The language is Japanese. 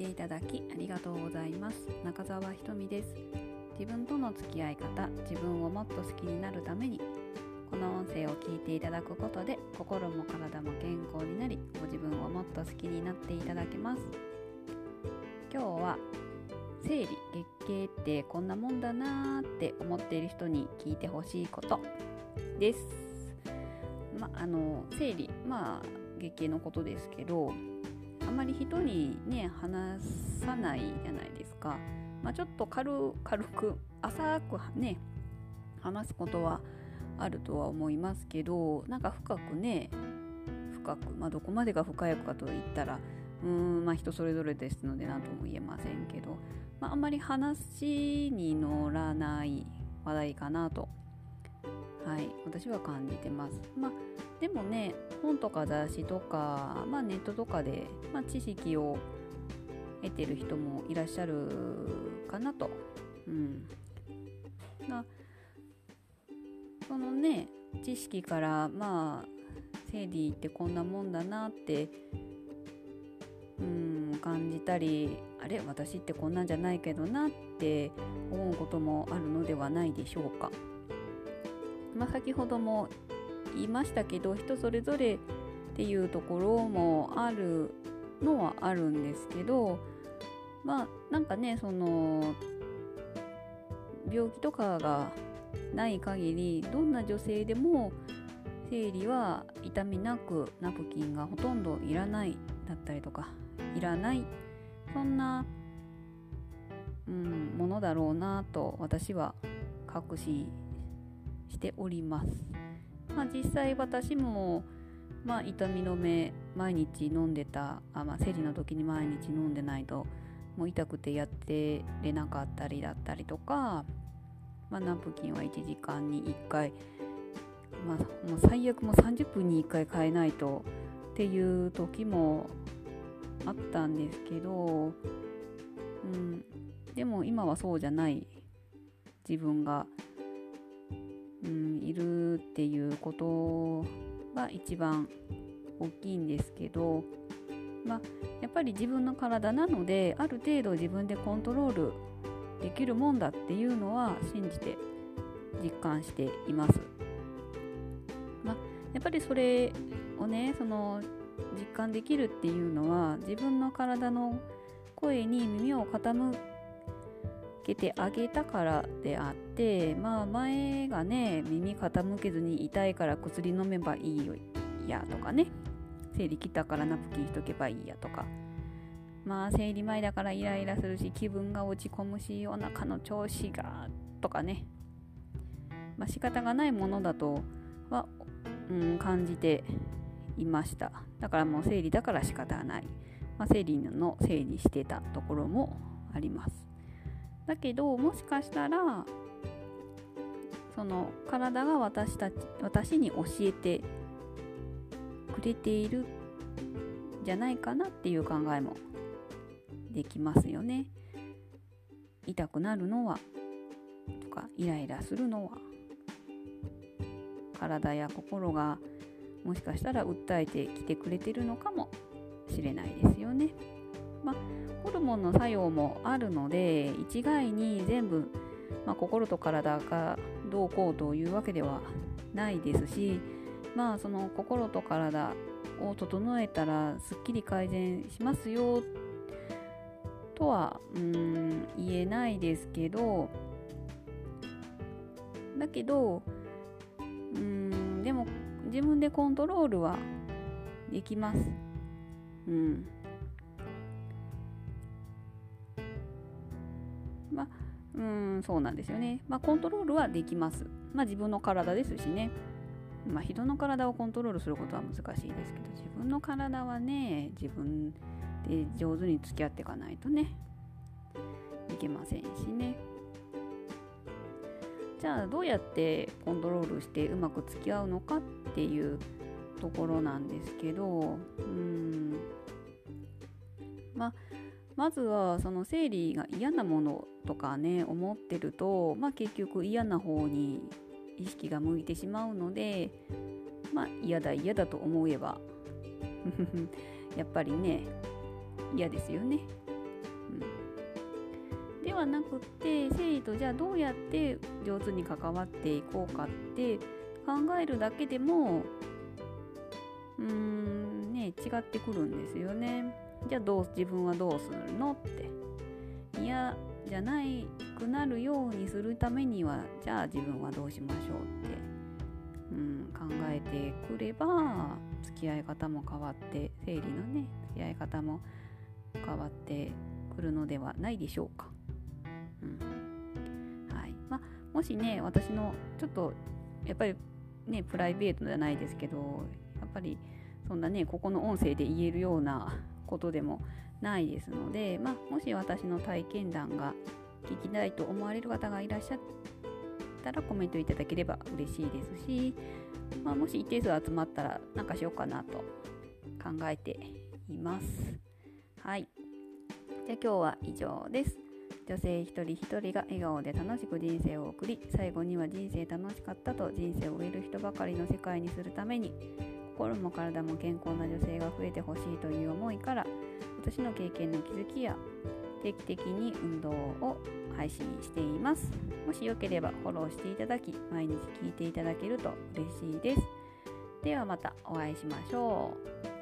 ていただきありがとうございます。中澤ひとみです。自分との付き合い方自分をもっと好きになるためにこの音声を聞いていただくことで心も体も健康になりご自分をもっと好きになっていただけます。今日は生理月経ってこんなもんだなーって思っている人に聞いてほしいことです。まあの生理まあ月経のことですけどあまり人にね話さないじゃないですか、まあ、ちょっと軽軽く浅くね話すことはあるとは思いますけどなんか深くね深く、まあ、どこまでが深いかといったらうーんまあ人それぞれですので何とも言えませんけど、まあ、あんまり話に乗らない話題かなとはい私は感じてますまあでもね本とか雑誌とか、まあ、ネットとかで、まあ、知識を得てる人もいらっしゃるかなと。うん、なそのね知識からまあ生理ってこんなもんだなってうん感じたりあれ私ってこんなんじゃないけどなって思うこともあるのではないでしょうか。まあ、先ほども言いましたけど人それぞれっていうところもあるのはあるんですけどまあなんかねその病気とかがない限りどんな女性でも生理は痛みなくナプキンがほとんどいらないだったりとかいらないそんな、うん、ものだろうなと私は確信しております。まあ、実際私も、まあ、痛み止め毎日飲んでたあ、まあ、生理の時に毎日飲んでないともう痛くてやってれなかったりだったりとか、まあ、ナプキンは1時間に1回、まあ、もう最悪も30分に1回変えないとっていう時もあったんですけど、うん、でも今はそうじゃない自分がうん、いるっていうことが一番大きいんですけど、まあ、やっぱり自分の体なのである程度自分でコントロールできるもんだっていうのは信じて実感しています。まあ、やっぱりそれをねその実感できるっていうのは自分の体の声に耳を傾けてあげたからであってまあ前がね耳傾けずに痛いから薬飲めばいいよやとかね生理来たからナプキンしとけばいいやとか。まあ生理前だからイライラするし気分が落ち込むしお腹の調子がとかね。まあ仕方がないものだとは、うん、感じていました。だからもう生理だから仕方ない、まあ、生理のせいにしてたところもあります。だけどもしかしたらその体が私たち私に教えてくれているじゃないかなっていう考えもできますよね。痛くなるのはとかイライラするのは体や心がもしかしたら訴えてきてくれてるのかもしれないですよね。まあ、ホルモンの作用もあるので一概に全部、まあ、心と体がどうこうというわけではないですしまあその心と体を整えたらすっきり改善しますよとはうん言えないですけどだけどうんでも自分でコントロールはできます。うん、まあ、うん、そうなんですよね。まあ、コントロールはできます。まあ、自分の体ですしね。まあ、人の体をコントロールすることは難しいですけど、自分の体はね、自分で上手に付き合っていかないとね、いけませんしね。じゃあ、どうやってコントロールしてうまく付き合うのかっていうところなんですけど、うん、まあ、まずはその生理が嫌なものとかね思ってると、まあ、結局嫌な方に意識が向いてしまうのでまあ嫌だ嫌だと思えば やっぱりね嫌ですよね。ではなくって生理とじゃあどうやって上手に関わっていこうかって考えるだけでもうーんね違ってくるんですよね。じゃあどう自分はどうするの？って。嫌じゃないくなるようにするためにはじゃあ自分はどうしましょうって、うん、考えてくれば付き合い方も変わって生理のね付き合い方も変わってくるのではないでしょうか。うん。はい。ま、もしね私のちょっとやっぱりねプライベートじゃないですけどやっぱりそんなねここの音声で言えるようなことでもないですので、まあ、もし私の体験談が聞きたいと思われる方がいらっしゃったらコメントいただければ嬉しいですし、まあ、もし一定数集まったら何かしようかなと考えています。はい。じゃあ今日は以上です。女性一人一人が笑顔で楽しく人生を送り最後には人生楽しかったと人生を終える人ばかりの世界にするために心も体も健康な女性が増えてほしいという思いから私の経験の気づきや定期的に運動を配信しています。もしよければフォローしていただき毎日聞いていただけると嬉しいです。ではまたお会いしましょう。